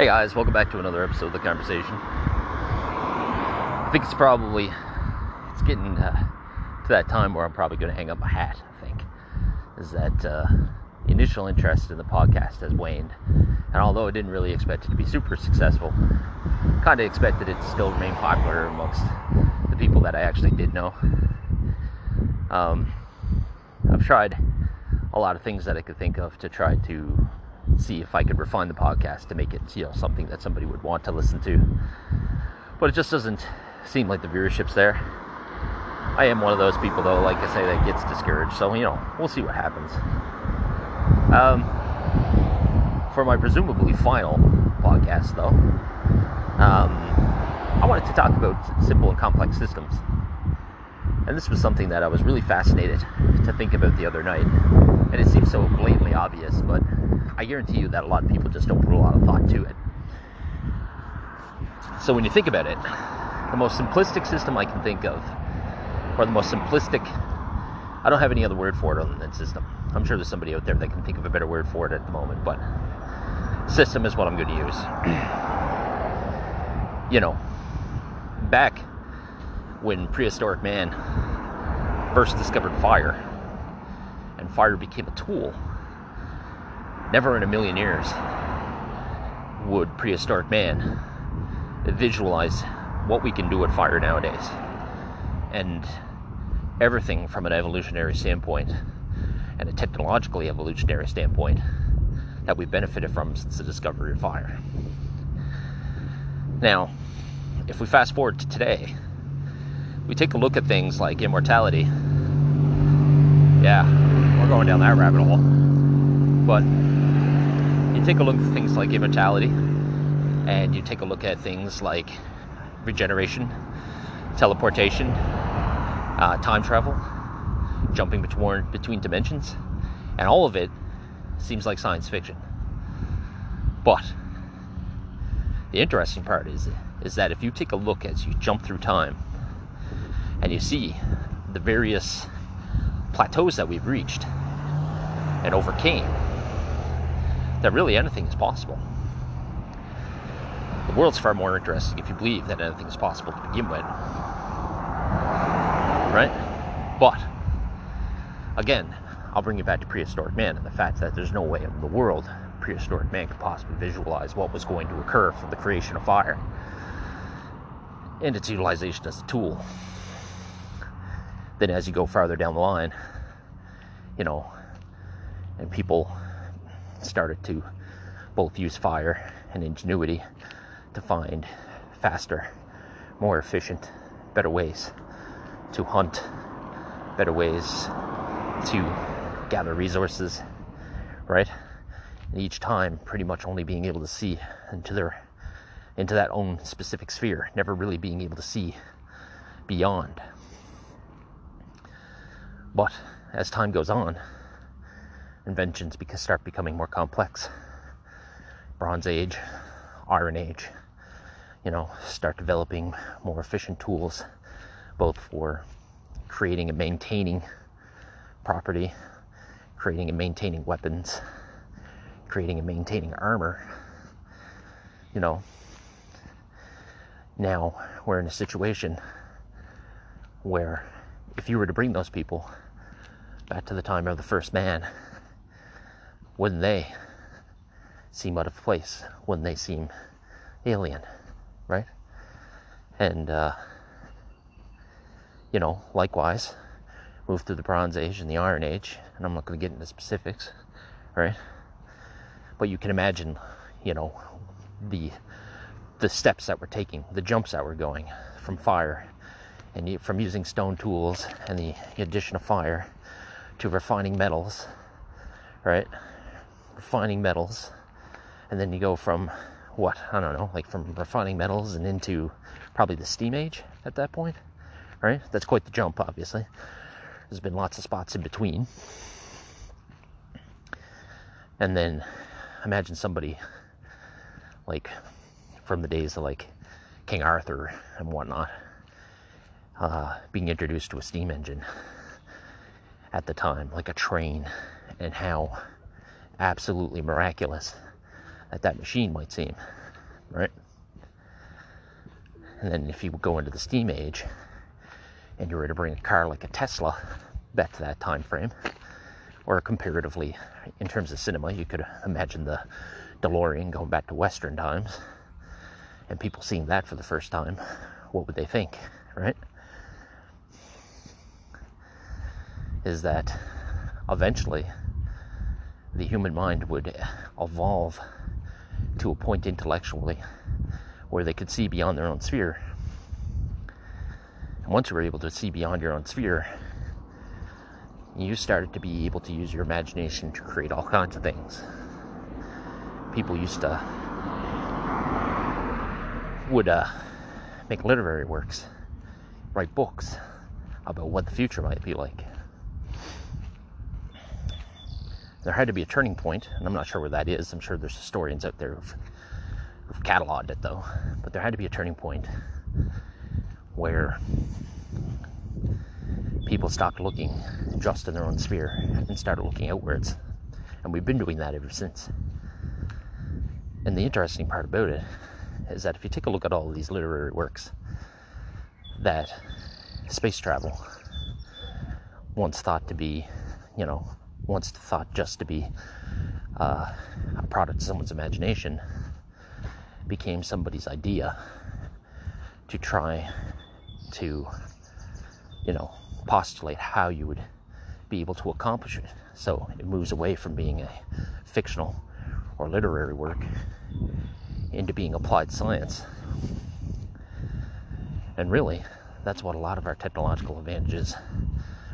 Hey guys, welcome back to another episode of the conversation. I think it's probably it's getting uh, to that time where I'm probably going to hang up my hat. I think is that uh, initial interest in the podcast has waned, and although I didn't really expect it to be super successful, kind of expected it to still remain popular amongst the people that I actually did know. Um, I've tried a lot of things that I could think of to try to see if I could refine the podcast to make it, you know, something that somebody would want to listen to. But it just doesn't seem like the viewership's there. I am one of those people, though, like I say, that gets discouraged. So, you know, we'll see what happens. Um, for my presumably final podcast, though, um, I wanted to talk about simple and complex systems. And this was something that I was really fascinated to think about the other night. And it seems so blatantly obvious, but I guarantee you that a lot of people just don't put a lot of thought to it. So when you think about it, the most simplistic system I can think of, or the most simplistic, I don't have any other word for it other than system. I'm sure there's somebody out there that can think of a better word for it at the moment, but system is what I'm going to use. you know, back when prehistoric man first discovered fire fire became a tool Never in a million years would prehistoric man visualize what we can do with fire nowadays. And everything from an evolutionary standpoint and a technologically evolutionary standpoint that we've benefited from since the discovery of fire. Now, if we fast forward to today, we take a look at things like immortality. Yeah, going down that rabbit hole. But you take a look at things like immortality, and you take a look at things like regeneration, teleportation, uh, time travel, jumping between between dimensions, and all of it seems like science fiction. But the interesting part is is that if you take a look as you jump through time and you see the various plateaus that we've reached and overcame that really anything is possible. The world's far more interesting if you believe that anything is possible to begin with. Right? But, again, I'll bring you back to prehistoric man and the fact that there's no way in the world prehistoric man could possibly visualize what was going to occur from the creation of fire and its utilization as a tool. Then, as you go farther down the line, you know, and people started to both use fire and ingenuity to find faster, more efficient, better ways to hunt, better ways to gather resources, right? And each time pretty much only being able to see into their into that own specific sphere, never really being able to see beyond. But as time goes on, inventions start becoming more complex. Bronze Age, Iron Age, you know, start developing more efficient tools, both for creating and maintaining property, creating and maintaining weapons, creating and maintaining armor. You know, now we're in a situation where if you were to bring those people back to the time of the first man, wouldn't they seem out of place? Wouldn't they seem alien? Right? And, uh, you know, likewise, move through the Bronze Age and the Iron Age, and I'm not going to get into specifics, right? But you can imagine, you know, the the steps that we're taking, the jumps that we're going from fire, and from using stone tools and the addition of fire to refining metals, right? refining metals, and then you go from what I don't know, like from refining metals and into probably the steam age at that point, right? That's quite the jump, obviously. There's been lots of spots in between, and then imagine somebody like from the days of like King Arthur and whatnot, uh, being introduced to a steam engine at the time, like a train, and how absolutely miraculous that that machine might seem. right? And then if you go into the steam age and you were to bring a car like a Tesla back to that time frame, or comparatively in terms of cinema, you could imagine the DeLorean going back to Western times and people seeing that for the first time, what would they think, right? Is that eventually the human mind would evolve to a point intellectually where they could see beyond their own sphere. And once you were able to see beyond your own sphere, you started to be able to use your imagination to create all kinds of things. People used to would uh, make literary works, write books about what the future might be like. There had to be a turning point, and I'm not sure where that is. I'm sure there's historians out there who've, who've cataloged it though. But there had to be a turning point where people stopped looking just in their own sphere and started looking outwards. And we've been doing that ever since. And the interesting part about it is that if you take a look at all these literary works, that space travel, once thought to be, you know, once thought just to be uh, a product of someone's imagination, became somebody's idea to try to, you know, postulate how you would be able to accomplish it. So it moves away from being a fictional or literary work into being applied science. And really, that's what a lot of our technological advantages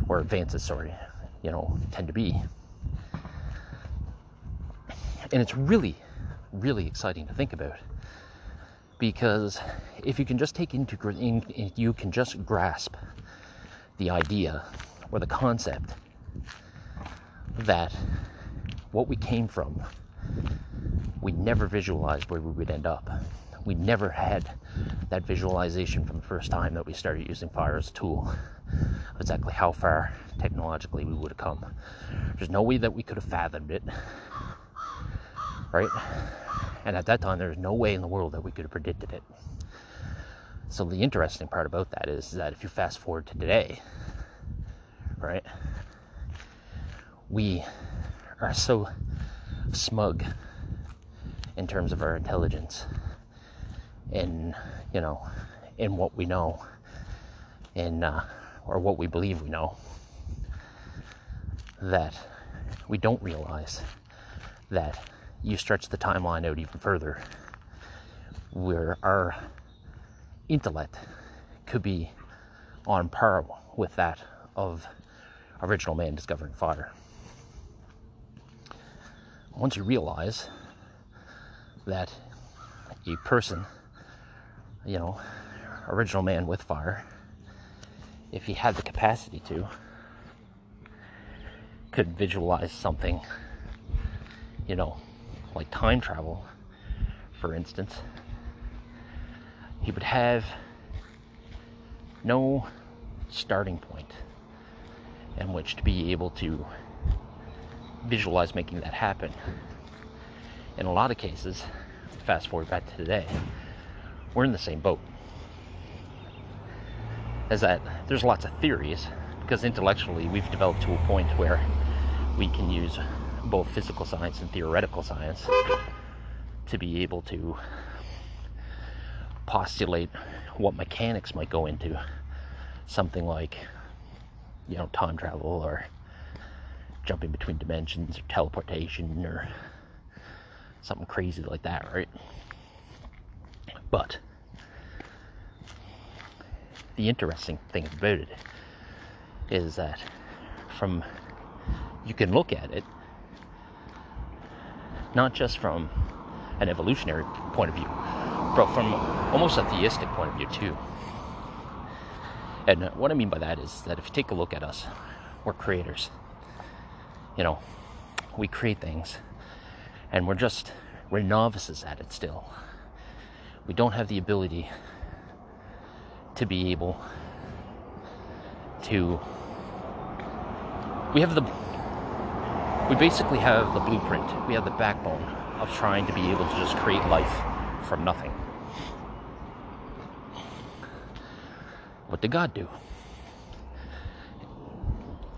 or advances, sorry, you know, tend to be. And it's really, really exciting to think about because if you can just take into, you can just grasp the idea or the concept that what we came from, we never visualized where we would end up. We never had that visualization from the first time that we started using fire as a tool. Exactly how far technologically we would have come. There's no way that we could have fathomed it, right? And at that time, there's no way in the world that we could have predicted it. So the interesting part about that is that if you fast forward to today, right, we are so smug in terms of our intelligence in you know in what we know in uh, or what we believe we know that we don't realize that you stretch the timeline out even further where our intellect could be on par with that of original man discovering fire. Once you realize that a person, you know, original man with fire, if he had the capacity to, could visualize something, you know, like time travel, for instance, he would have no starting point in which to be able to visualize making that happen. In a lot of cases, fast forward back to today, we're in the same boat. As that there's lots of theories because intellectually we've developed to a point where we can use both physical science and theoretical science to be able to postulate what mechanics might go into something like, you know, time travel or jumping between dimensions or teleportation or something crazy like that, right? But the interesting thing about it is that from you can look at it not just from an evolutionary point of view, but from almost a theistic point of view too. And what I mean by that is that if you take a look at us, we're creators. You know, we create things, and we're just we're novices at it still. We don't have the ability to be able to. We have the. We basically have the blueprint. We have the backbone of trying to be able to just create life from nothing. What did God do?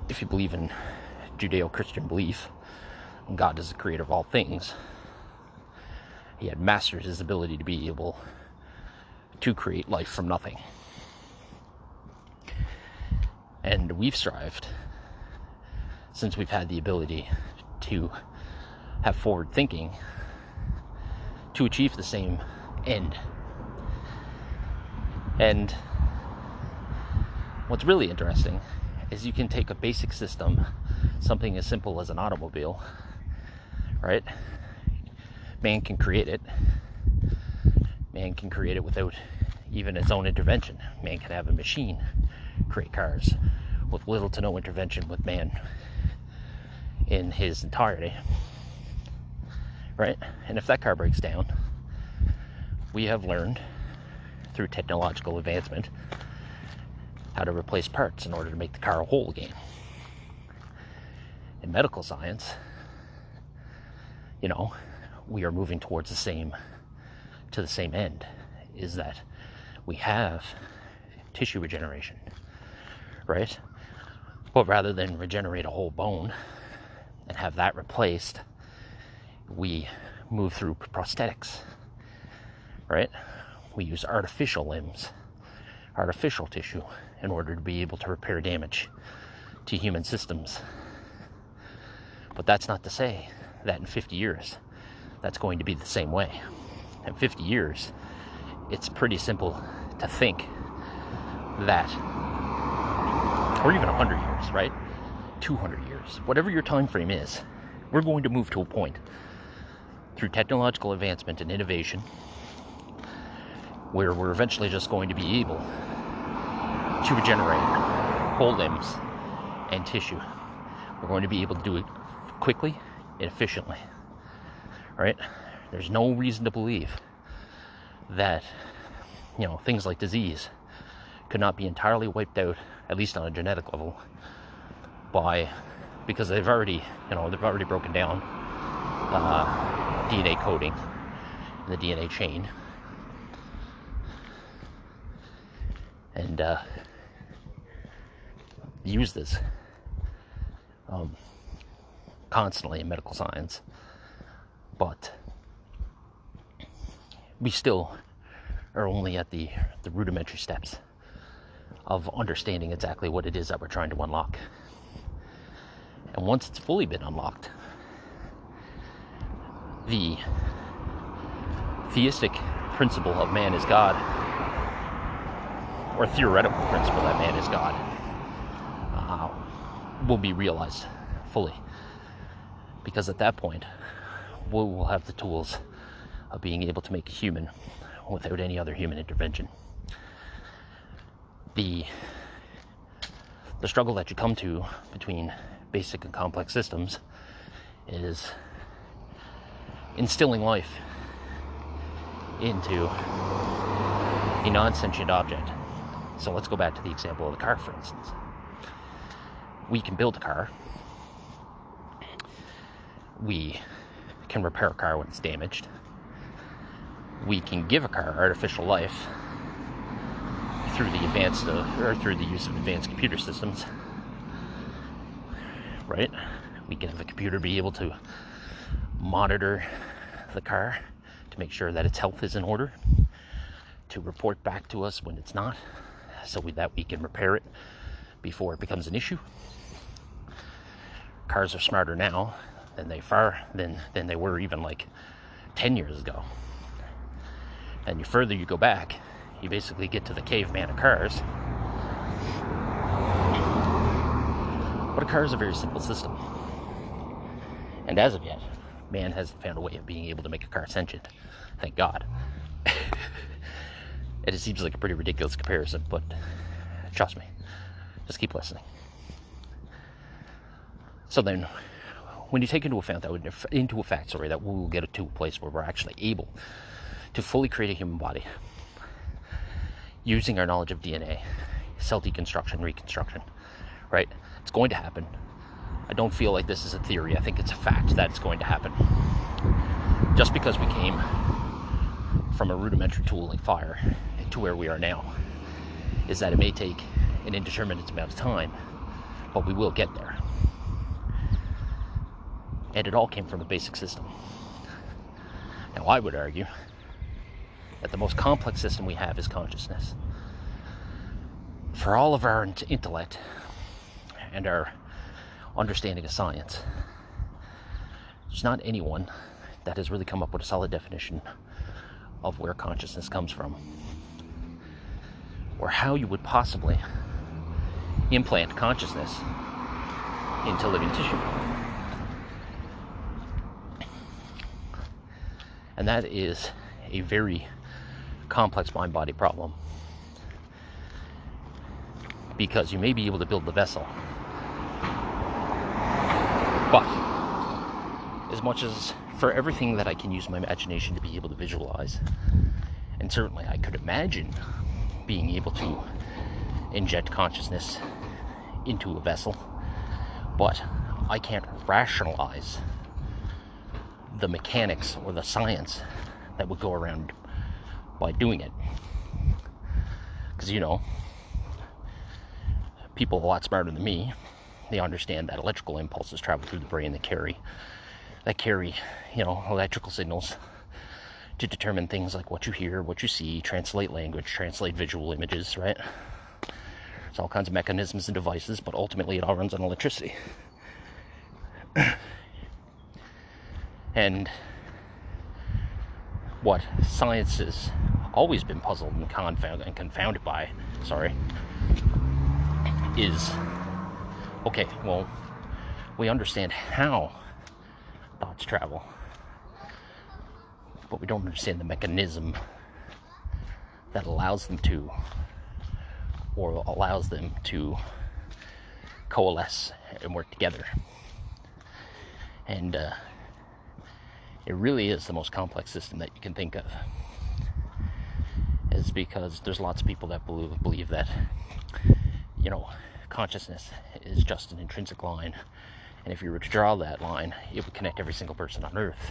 If you believe in Judeo Christian belief, God is the creator of all things, he had mastered his ability to be able to create life from nothing. And we've strived since we've had the ability to have forward thinking to achieve the same end. And what's really interesting is you can take a basic system, something as simple as an automobile, right? Man can create it. Man can create it without even its own intervention. Man can have a machine create cars with little to no intervention with man in his entirety. Right? And if that car breaks down, we have learned through technological advancement how to replace parts in order to make the car whole again. In medical science, you know, we are moving towards the same to the same end is that we have tissue regeneration right but rather than regenerate a whole bone and have that replaced we move through prosthetics right we use artificial limbs artificial tissue in order to be able to repair damage to human systems but that's not to say that in 50 years that's going to be the same way. In 50 years, it's pretty simple to think that, or even 100 years, right? 200 years, whatever your time frame is, we're going to move to a point through technological advancement and innovation where we're eventually just going to be able to regenerate whole limbs and tissue. We're going to be able to do it quickly and efficiently right? There's no reason to believe that, you know, things like disease could not be entirely wiped out, at least on a genetic level, by because they've already, you know, they've already broken down uh, DNA coding in the DNA chain, and uh, use this um, constantly in medical science. But we still are only at the, the rudimentary steps of understanding exactly what it is that we're trying to unlock. And once it's fully been unlocked, the theistic principle of man is God, or theoretical principle that man is God, uh, will be realized fully. Because at that point, we will have the tools of being able to make a human without any other human intervention. The the struggle that you come to between basic and complex systems is instilling life into a non-sentient object. So let's go back to the example of the car, for instance. We can build a car. We can repair a car when it's damaged. We can give a car artificial life through the advanced uh, or through the use of advanced computer systems. Right? We can have a computer be able to monitor the car to make sure that its health is in order, to report back to us when it's not, so we, that we can repair it before it becomes an issue. Cars are smarter now than they far than than they were even like 10 years ago. And the further you go back, you basically get to the caveman of cars. But a car is a very simple system. And as of yet, man hasn't found a way of being able to make a car sentient. Thank God. it seems like a pretty ridiculous comparison, but trust me, just keep listening. So then, when you take into account that into a fact, sorry, that we will get to a place where we're actually able to fully create a human body using our knowledge of DNA, cell deconstruction, reconstruction, right? It's going to happen. I don't feel like this is a theory. I think it's a fact that it's going to happen. Just because we came from a rudimentary tool like fire to where we are now is that it may take an indeterminate amount of time, but we will get there. And it all came from a basic system. Now, I would argue that the most complex system we have is consciousness. For all of our intellect and our understanding of science, there's not anyone that has really come up with a solid definition of where consciousness comes from or how you would possibly implant consciousness into living tissue. And that is a very complex mind body problem. Because you may be able to build the vessel, but as much as for everything that I can use my imagination to be able to visualize, and certainly I could imagine being able to inject consciousness into a vessel, but I can't rationalize the mechanics or the science that would go around by doing it. Because, you know, people a lot smarter than me, they understand that electrical impulses travel through the brain that carry that carry, you know, electrical signals to determine things like what you hear, what you see, translate language, translate visual images, right? There's all kinds of mechanisms and devices, but ultimately it all runs on electricity. and what science has always been puzzled and confounded and confounded by, sorry, is okay, well, we understand how thoughts travel, but we don't understand the mechanism that allows them to, or allows them to coalesce and work together. And uh, it really is the most complex system that you can think of. Is because there's lots of people that believe that, you know, consciousness is just an intrinsic line. And if you were to draw that line, it would connect every single person on earth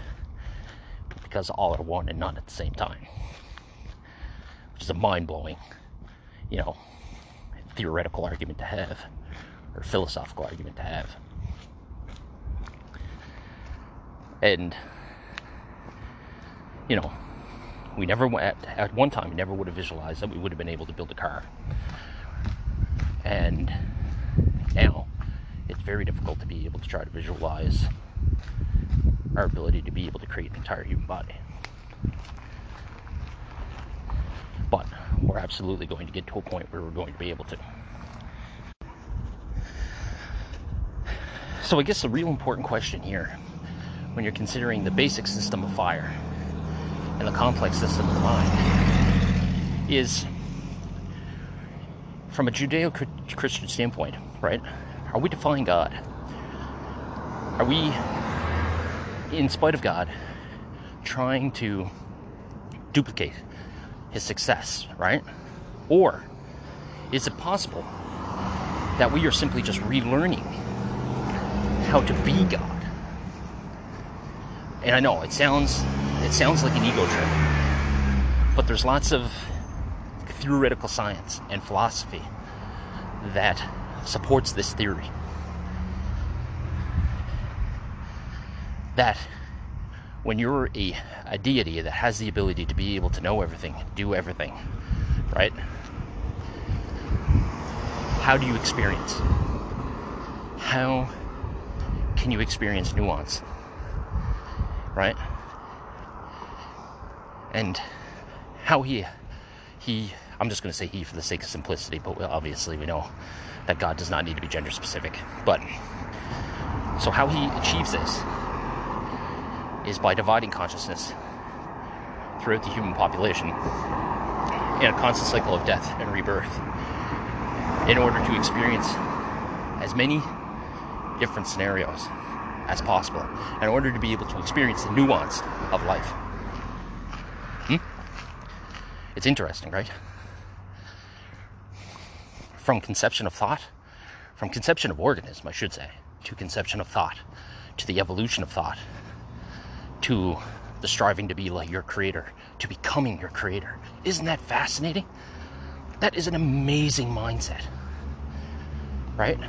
because all at one and not at the same time. Which is a mind blowing, you know, theoretical argument to have, or philosophical argument to have. And, you know, we never, at, at one time, we never would have visualized that we would have been able to build a car. And now, it's very difficult to be able to try to visualize our ability to be able to create an entire human body. But we're absolutely going to get to a point where we're going to be able to. So, I guess the real important question here, when you're considering the basic system of fire and the complex system of the mind, is from a Judeo Christian standpoint, right? Are we defying God? Are we, in spite of God, trying to duplicate his success, right? Or is it possible that we are simply just relearning how to be God? And I know it sounds it sounds like an ego trip, but there's lots of theoretical science and philosophy that supports this theory. That when you're a, a deity that has the ability to be able to know everything, do everything, right? How do you experience? How can you experience nuance? Right? And how he he I'm just going to say he for the sake of simplicity, but obviously we know that God does not need to be gender specific. But so how he achieves this is by dividing consciousness throughout the human population in a constant cycle of death and rebirth in order to experience as many different scenarios as possible in order to be able to experience the nuance of life. It's interesting, right? from conception of thought, from conception of organism, I should say, to conception of thought, to the evolution of thought, to the striving to be like your creator, to becoming your creator. Isn't that fascinating? That is an amazing mindset. Right?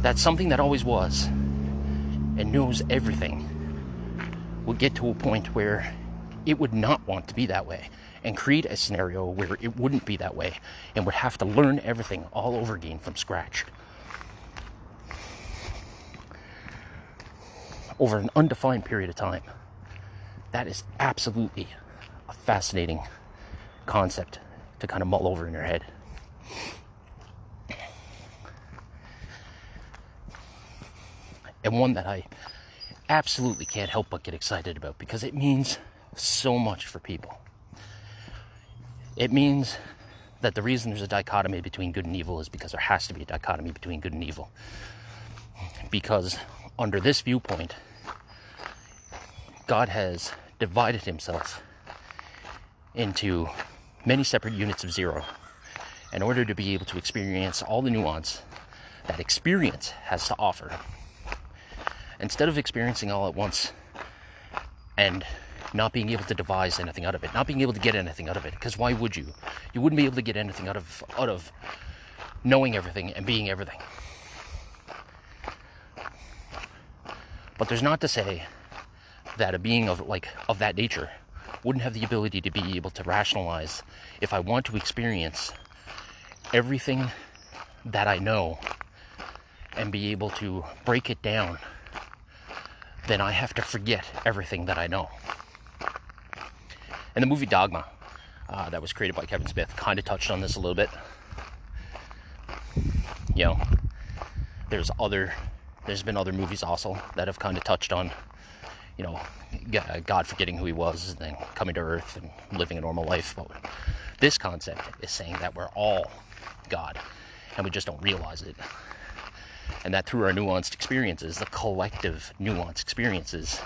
That something that always was and knows everything will get to a point where it would not want to be that way and create a scenario where it wouldn't be that way and would have to learn everything all over again from scratch. Over an undefined period of time. That is absolutely a fascinating concept to kind of mull over in your head. And one that I absolutely can't help but get excited about because it means so much for people. It means that the reason there's a dichotomy between good and evil is because there has to be a dichotomy between good and evil. Because under this viewpoint, God has divided himself into many separate units of zero in order to be able to experience all the nuance that experience has to offer. Instead of experiencing all at once and not being able to devise anything out of it, not being able to get anything out of it, because why would you? You wouldn't be able to get anything out of out of knowing everything and being everything. But there's not to say that a being of like of that nature wouldn't have the ability to be able to rationalize if I want to experience everything that I know and be able to break it down, then I have to forget everything that I know. And the movie Dogma, uh, that was created by Kevin Smith, kind of touched on this a little bit. You know, there's other, there's been other movies also that have kind of touched on you know, God forgetting who he was and then coming to earth and living a normal life. But this concept is saying that we're all God and we just don't realize it. And that through our nuanced experiences, the collective nuanced experiences,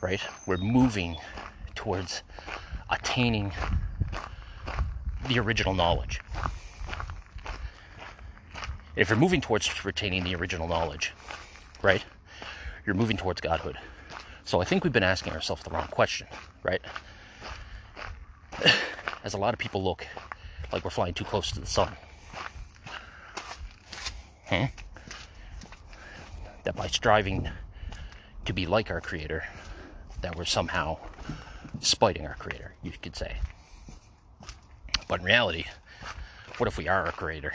right, we're moving towards attaining the original knowledge. If you're moving towards retaining the original knowledge, right, you're moving towards Godhood. So I think we've been asking ourselves the wrong question, right? As a lot of people look like we're flying too close to the sun. Hmm? That by striving to be like our Creator, that we're somehow spiting our Creator, you could say. But in reality, what if we are our Creator?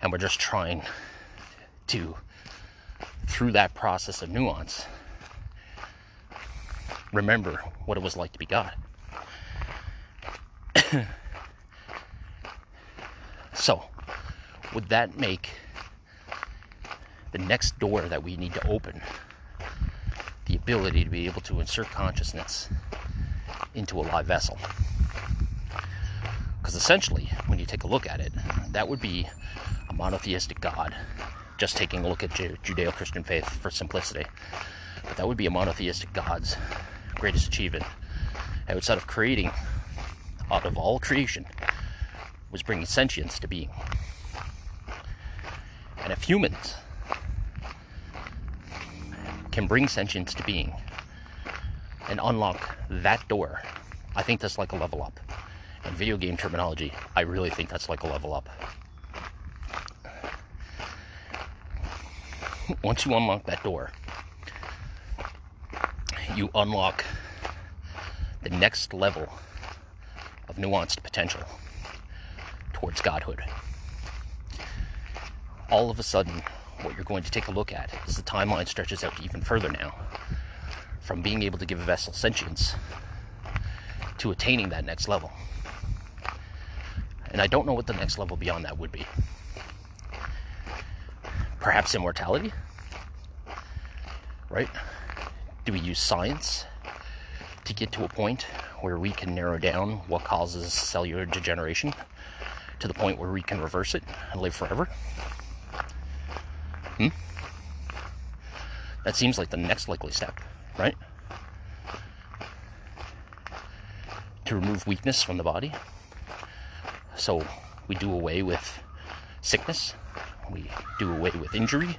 And we're just trying to, through that process of nuance, remember what it was like to be God. so, would that make the next door that we need to open ability to be able to insert consciousness into a live vessel? Because essentially, when you take a look at it, that would be a monotheistic God, just taking a look at Judeo Christian faith for simplicity. But that would be a monotheistic God's greatest achievement outside of creating out of all creation was bringing sentience to being. And if humans can bring sentience to being and unlock that door, I think that's like a level up. In video game terminology, I really think that's like a level up. Once you unlock that door, you unlock the next level of nuanced potential towards godhood. All of a sudden, what you're going to take a look at is the timeline stretches out even further now from being able to give a vessel sentience to attaining that next level. And I don't know what the next level beyond that would be. Perhaps immortality? Right? do we use science to get to a point where we can narrow down what causes cellular degeneration to the point where we can reverse it and live forever? That seems like the next likely step, right? To remove weakness from the body. So we do away with sickness, we do away with injury,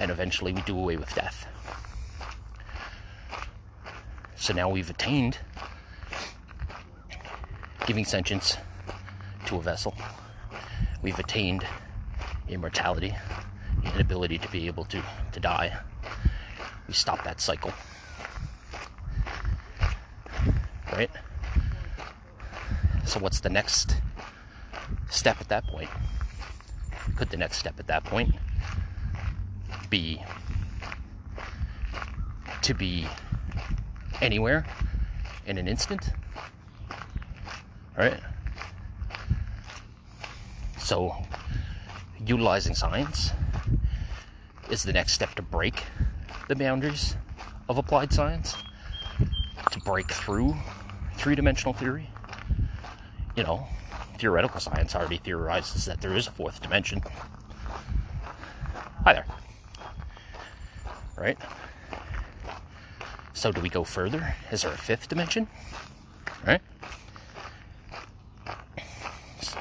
and eventually we do away with death. So now we've attained giving sentience to a vessel. We've attained immortality, the inability to be able to, to die. We stop that cycle. Right? So, what's the next step at that point? Could the next step at that point be to be anywhere in an instant? Right? So, utilizing science is the next step to break the boundaries of applied science, to break through three dimensional theory. You know, theoretical science already theorizes that there is a fourth dimension. Hi there. Right? So, do we go further? Is there a fifth dimension? Right?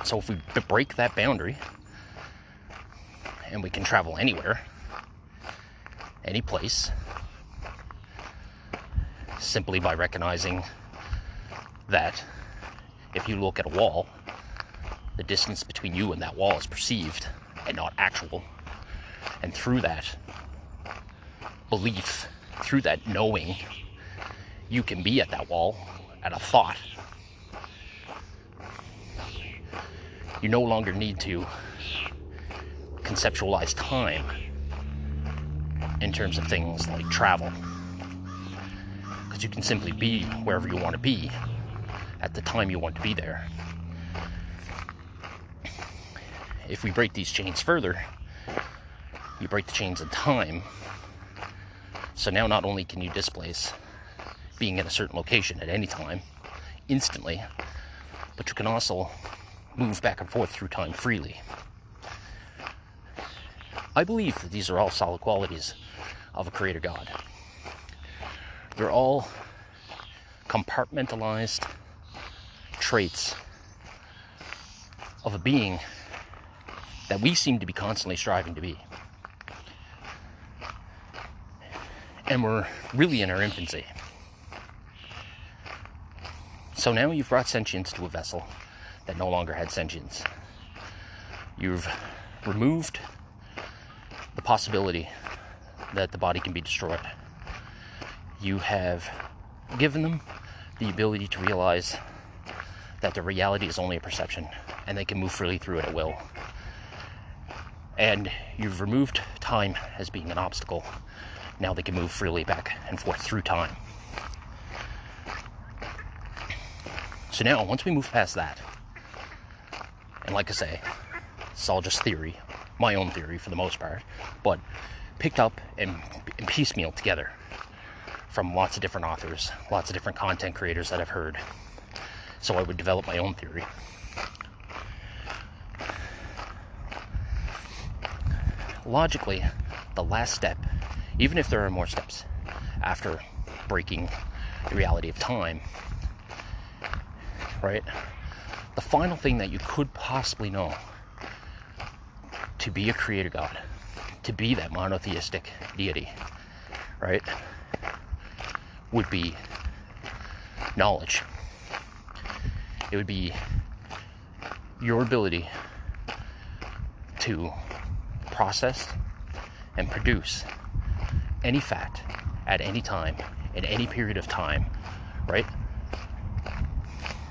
So, if we break that boundary and we can travel anywhere, any place, simply by recognizing that if you look at a wall, the distance between you and that wall is perceived and not actual. And through that belief, through that knowing, you can be at that wall at a thought. You no longer need to conceptualize time in terms of things like travel. Because you can simply be wherever you want to be at the time you want to be there. If we break these chains further, you break the chains in time. So now not only can you displace being in a certain location at any time instantly, but you can also move back and forth through time freely. I believe that these are all solid qualities of a creator God. They're all compartmentalized traits of a being that we seem to be constantly striving to be. And we're really in our infancy. So now you've brought sentience to a vessel that no longer had sentience. You've removed the possibility that the body can be destroyed. You have given them the ability to realize that the reality is only a perception and they can move freely through it at will. And you've removed time as being an obstacle. Now they can move freely back and forth through time. So now, once we move past that, and like I say, it's all just theory, my own theory for the most part, but picked up and, and piecemeal together from lots of different authors, lots of different content creators that I've heard. So I would develop my own theory. Logically, the last step, even if there are more steps after breaking the reality of time, right? The final thing that you could possibly know to be a creator God, to be that monotheistic deity, right, would be knowledge. It would be your ability to process and produce any fact at any time, in any period of time, right?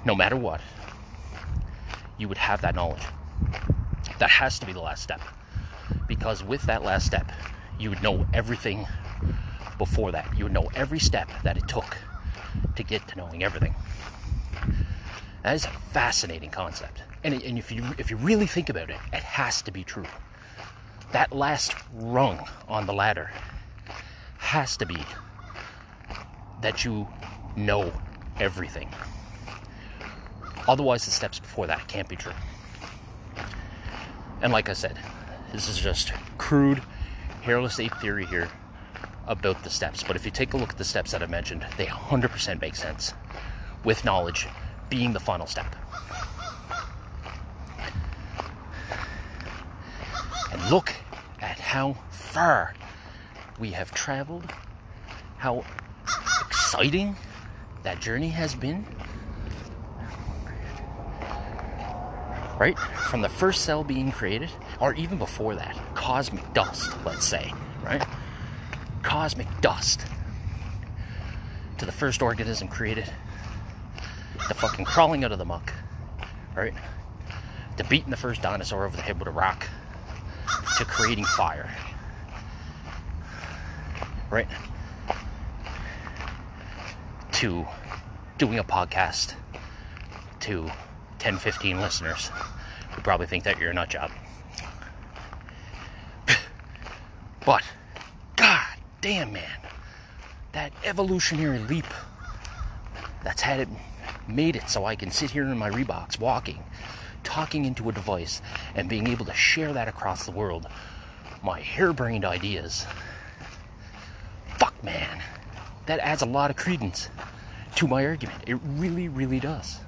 No matter what, you would have that knowledge. That has to be the last step. Because with that last step, you would know everything before that. You would know every step that it took to get to knowing everything. That is a fascinating concept. And, and if, you, if you really think about it, it has to be true. That last rung on the ladder has to be that you know everything. Otherwise, the steps before that can't be true. And like I said, this is just crude, hairless ape theory here about the steps. But if you take a look at the steps that I mentioned, they 100% make sense, with knowledge being the final step. And look at how far we have traveled, how exciting that journey has been right? From the first cell being created or even before that cosmic dust let's say right? Cosmic dust to the first organism created. The fucking crawling out of the muck right? To beating the first dinosaur over the head with a rock to creating fire right? To doing a podcast to 10, 15 listeners probably think that you're a nut job. but, god damn, man, that evolutionary leap that's had it made it so I can sit here in my Reeboks walking, talking into a device, and being able to share that across the world. My harebrained ideas. Fuck, man. That adds a lot of credence to my argument. It really, really does.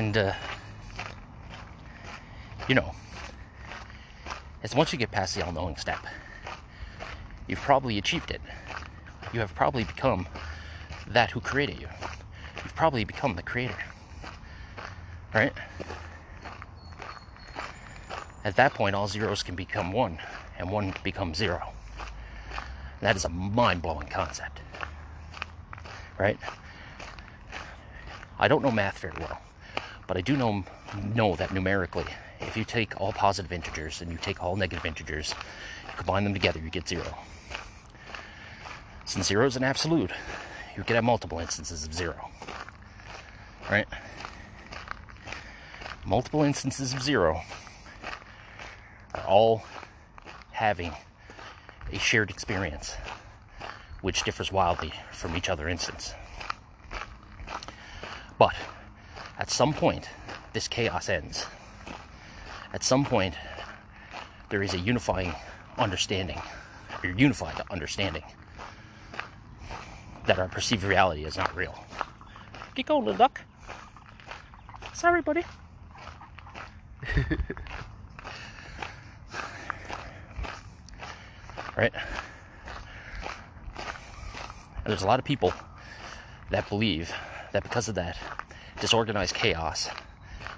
And, uh, you know, as once you get past the all knowing step, you've probably achieved it. You have probably become that who created you. You've probably become the creator. Right? At that point, all zeros can become one, and one becomes zero. That is a mind blowing concept. Right? I don't know math very well, but I do know, know that numerically, if you take all positive integers and you take all negative integers, you combine them together, you get zero. Since zero is an absolute, you could have multiple instances of zero. Right? Multiple instances of zero are all having a shared experience, which differs wildly from each other instance. But at some point, this chaos ends. At some point, there is a unifying understanding, or unified understanding, that our perceived reality is not real. Get going, little duck. Sorry, buddy. right? And there's a lot of people that believe that because of that disorganized chaos,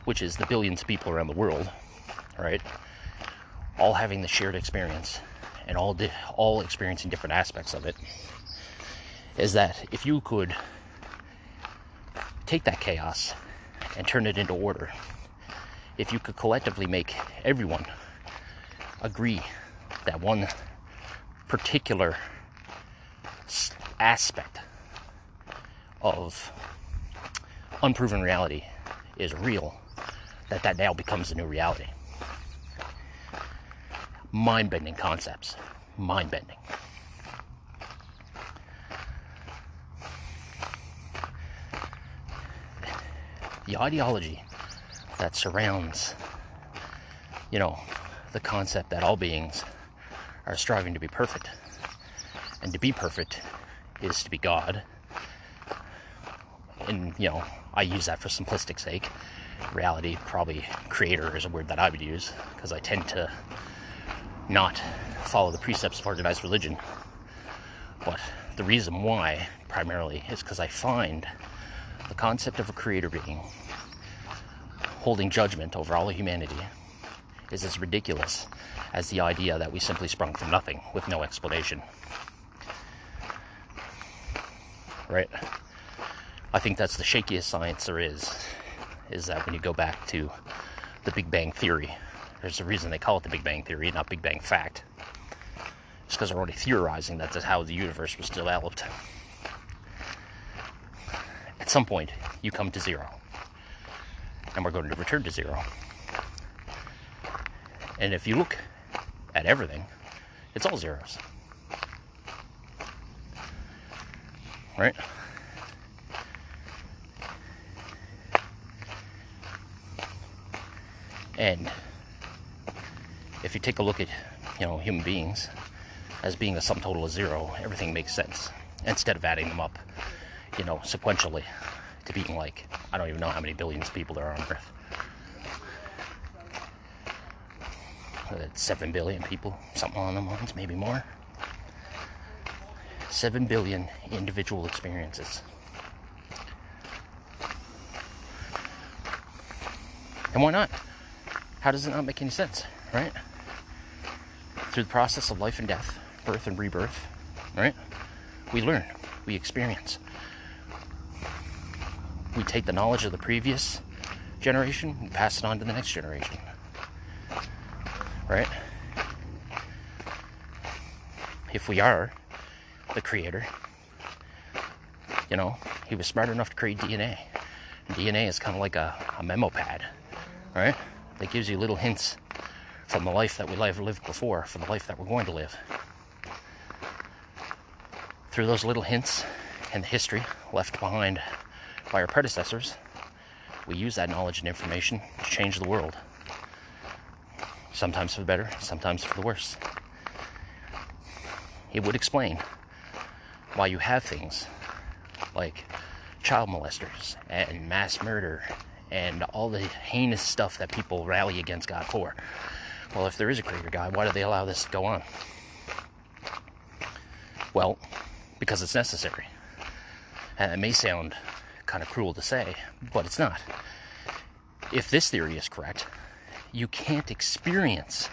which is the billions of people around the world, right, all having the shared experience and all di- all experiencing different aspects of it, is that if you could take that chaos and turn it into order, if you could collectively make everyone agree that one particular aspect of unproven reality is real, that that now becomes a new reality. Mind bending concepts. Mind bending. The ideology that surrounds, you know, the concept that all beings are striving to be perfect. And to be perfect is to be God. And, you know, I use that for simplistic sake. Reality, probably creator is a word that I would use because I tend to not follow the precepts of organized religion. But the reason why, primarily, is because I find the concept of a creator being holding judgment over all of humanity is as ridiculous as the idea that we simply sprung from nothing with no explanation. Right? I think that's the shakiest science there is, is that when you go back to the Big Bang Theory, there's a reason they call it the Big Bang Theory, not Big Bang Fact. It's because they're only theorizing that that's how the universe was developed. At some point, you come to zero. And we're going to return to zero. And if you look at everything, it's all zeros. Right? And if you take a look at, you know, human beings as being a sum total of zero, everything makes sense. Instead of adding them up, you know, sequentially to being like, I don't even know how many billions of people there are on Earth. uh, 7 billion people, something along the lines, maybe more. 7 billion individual experiences. And why not? How does it not make any sense, right? Through the process of life and death, birth and rebirth, right? We learn, we experience. We take the knowledge of the previous generation and pass it on to the next generation. Right? If we are the creator, you know, he was smart enough to create DNA. DNA is kind of like a, a memo pad, right? That gives you little hints from the life that we live lived before, from the life that we're going to live. Through those little hints and the history left behind by our predecessors, we use that knowledge and information to change the world. Sometimes for the better, sometimes for the worse. It would explain why you have things like child molesters and mass murder and all the heinous stuff that people rally against God for. Well, if there is a creator God, why do they allow this to go on? Well, because it's necessary. And it may sound kind of cruel to say, but it's not. If this theory is correct, you can't experience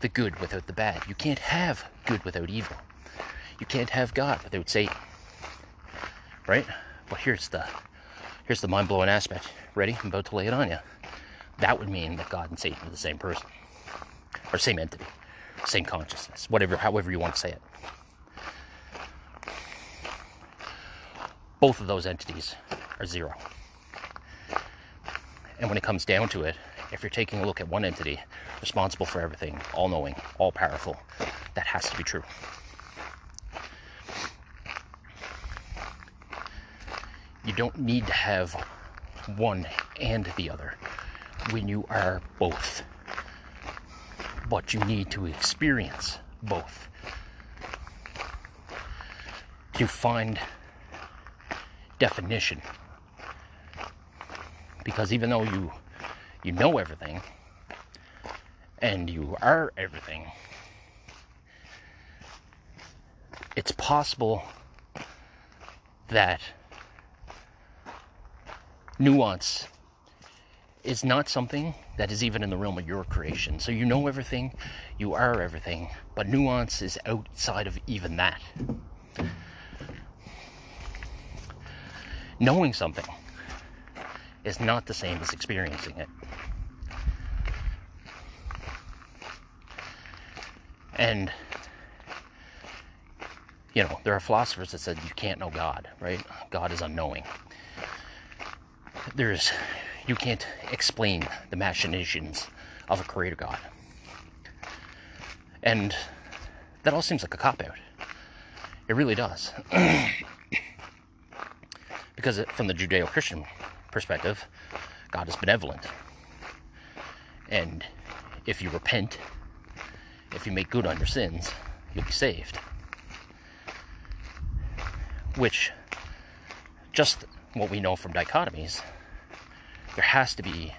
the good without the bad. You can't have good without evil. You can't have God without Satan. Right? But here's the here's the mind-blowing aspect. Ready? I'm about to lay it on you. That would mean that God and Satan are the same person. Or same entity. Same consciousness. Whatever however you want to say it. Both of those entities are zero. And when it comes down to it, if you're taking a look at one entity responsible for everything, all knowing, all powerful, that has to be true. You don't need to have one and the other when you are both. But you need to experience both to find definition. Because even though you you know everything and you are everything, it's possible that nuance is not something that is even in the realm of your creation. So you know everything, you are everything, but nuance is outside of even that. knowing something is not the same as experiencing it. And, you know, there are philosophers that said you can't know God, right? God is unknowing. There's, you can't explain the machinations of a creator God. And that all seems like a cop out. It really does. Because from the Judeo Christian perspective, God is benevolent. And if you repent, if you make good on your sins, you'll be saved. Which, just what we know from dichotomies, there has to be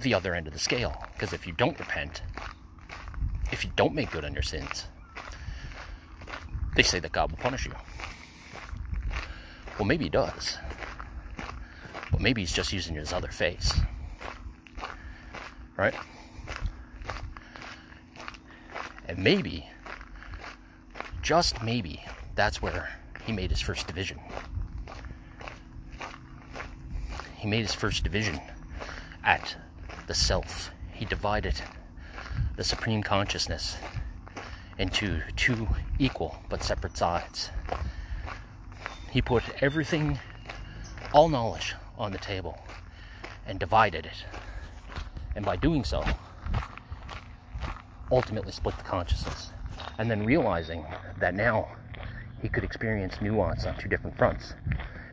the other end of the scale. Because if you don't repent, if you don't make good on your sins, they say that God will punish you. Well, maybe he does. But maybe he's just using his other face. Right? And maybe, just maybe, that's where he made his first division. He made his first division at the self. He divided the supreme consciousness into two equal but separate sides. He put everything, all knowledge, on the table and divided it. And by doing so, ultimately split the consciousness. And then realizing that now he could experience nuance on two different fronts.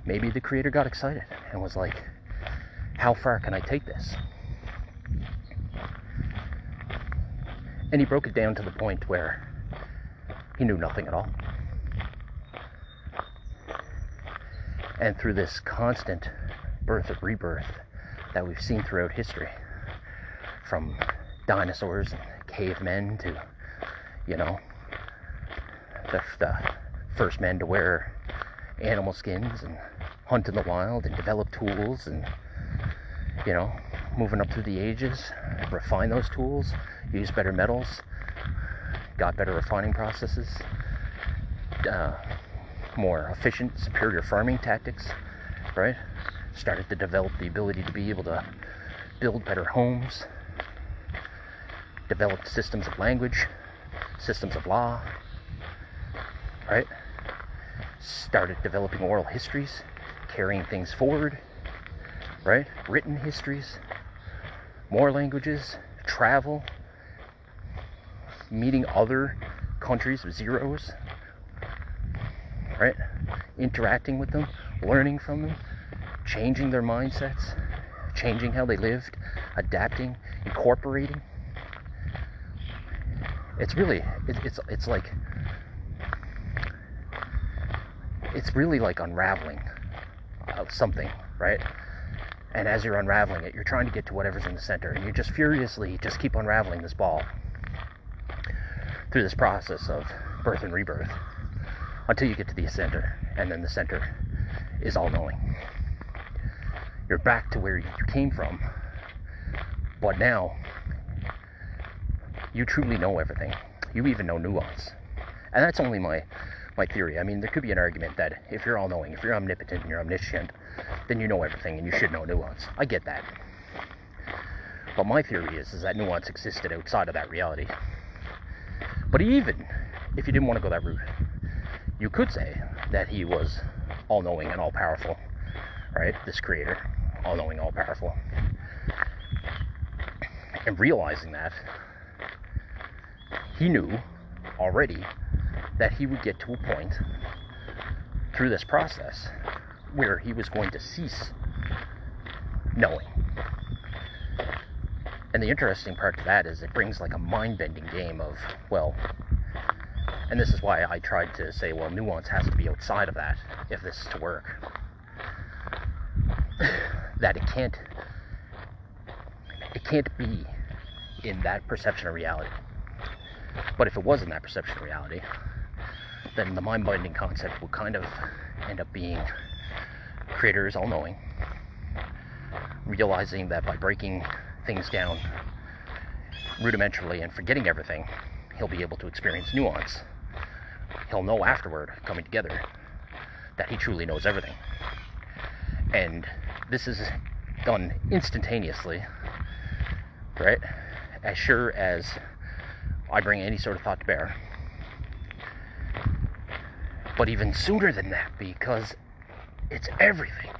Maybe the creator got excited and was like, how far can I take this? And he broke it down to the point where he knew nothing at all. and through this constant birth and rebirth that we've seen throughout history from dinosaurs and cavemen to, you know, the, the first men to wear animal skins and hunt in the wild and develop tools and, you know, moving up through the ages, refine those tools, use better metals, got better refining processes, uh, more efficient, superior farming tactics, right? Started to develop the ability to be able to build better homes, developed systems of language, systems of law, right? Started developing oral histories, carrying things forward, right? Written histories, more languages, travel, meeting other countries with zeros, right? Interacting with them, learning from them, changing their mindsets, changing how they lived, adapting, incorporating. It's really, it's, it's, it's like, it's really like unraveling something, right? And as you're unraveling it, you're trying to get to whatever's in the center, and you just furiously just keep unraveling this ball through this process of birth and rebirth until you get to the center, and then the center is all knowing. You're back to where you came from, but now you truly know everything. You even know nuance. And that's only my my theory. I mean, there could be an argument that if you're all knowing, if you're omnipotent and you're omniscient, then you know everything and you should know nuance. I get that. But my theory is, is that nuance existed outside of that reality. But even if you didn't want to go that route, you could say that he was all knowing and all powerful, right? This creator, all knowing, all powerful. And realizing that, he knew already that he would get to a point through this process where he was going to cease knowing. And the interesting part to that is it brings like a mind bending game of, well, and this is why I tried to say, well, nuance has to be outside of that if this is to work. that it can't it can't be in that perception of reality. But if it was in that perception of reality, then the mind bending concept will kind of end up being creators all knowing, realizing that by breaking things down rudimentarily and forgetting everything, he'll be able to experience nuance. He'll know afterward, coming together, that he truly knows everything. And this is done instantaneously, right? As sure as I bring any sort of thought to bear. But even sooner than that, because it's everything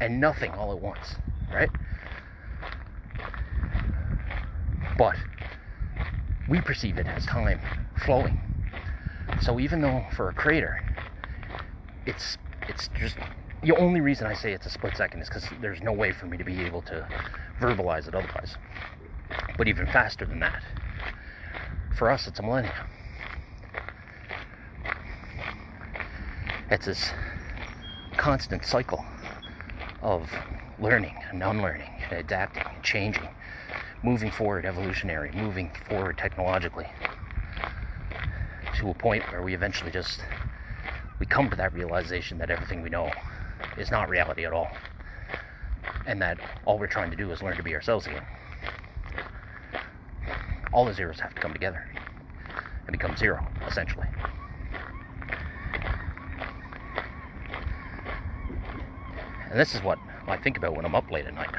and nothing all at once, right? but we perceive it as time flowing. So even though for a creator, it's it's just the only reason I say it's a split second is because there's no way for me to be able to verbalize it otherwise. But even faster than that, for us, it's a millennium. It's this constant cycle of learning and unlearning and adapting and changing moving forward evolutionary, moving forward technologically to a point where we eventually just we come to that realization that everything we know is not reality at all. And that all we're trying to do is learn to be ourselves again. All the zeros have to come together and become zero, essentially. And this is what I think about when I'm up late at night.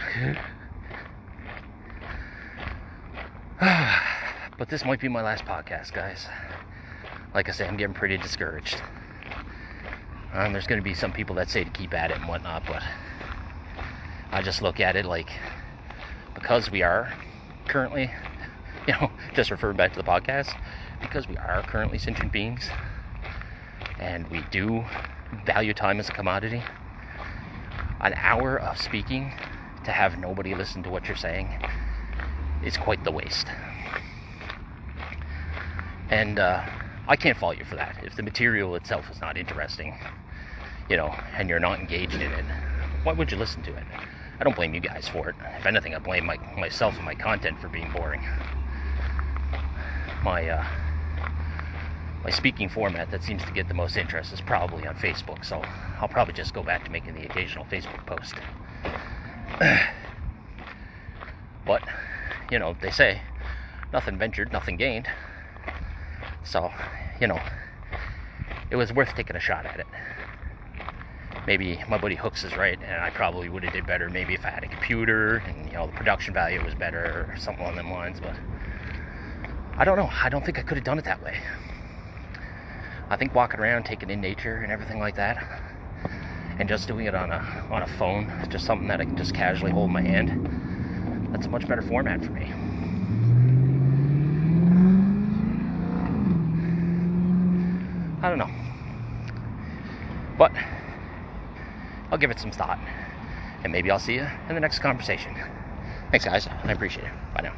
but this might be my last podcast, guys. Like I say, I'm getting pretty discouraged. And there's going to be some people that say to keep at it and whatnot, but I just look at it like because we are currently, you know, just referring back to the podcast, because we are currently sentient beings and we do value time as a commodity, an hour of speaking to have nobody listen to what you're saying is quite the waste. And uh, I can't fault you for that. If the material itself is not interesting, you know, and you're not engaged in it, why would you listen to it? I don't blame you guys for it. If anything, I blame my, myself and my content for being boring. my uh, my speaking format that seems to get the most interest is probably on Facebook. So I'll probably just go back to making the occasional Facebook post. but you know, they say nothing ventured, nothing gained. So, you know, it was worth taking a shot at it. Maybe my buddy Hooks is right, and I probably would have did better maybe if I had a computer and you know the production value was better or something along them lines. But I don't know. I don't think I could have done it that way. I think walking around, taking in nature and everything like that, and just doing it on a on a phone, just something that I can just casually hold in my hand. That's a much better format for me. I don't know. But I'll give it some thought. And maybe I'll see you in the next conversation. Thanks, guys. I appreciate it. Bye now.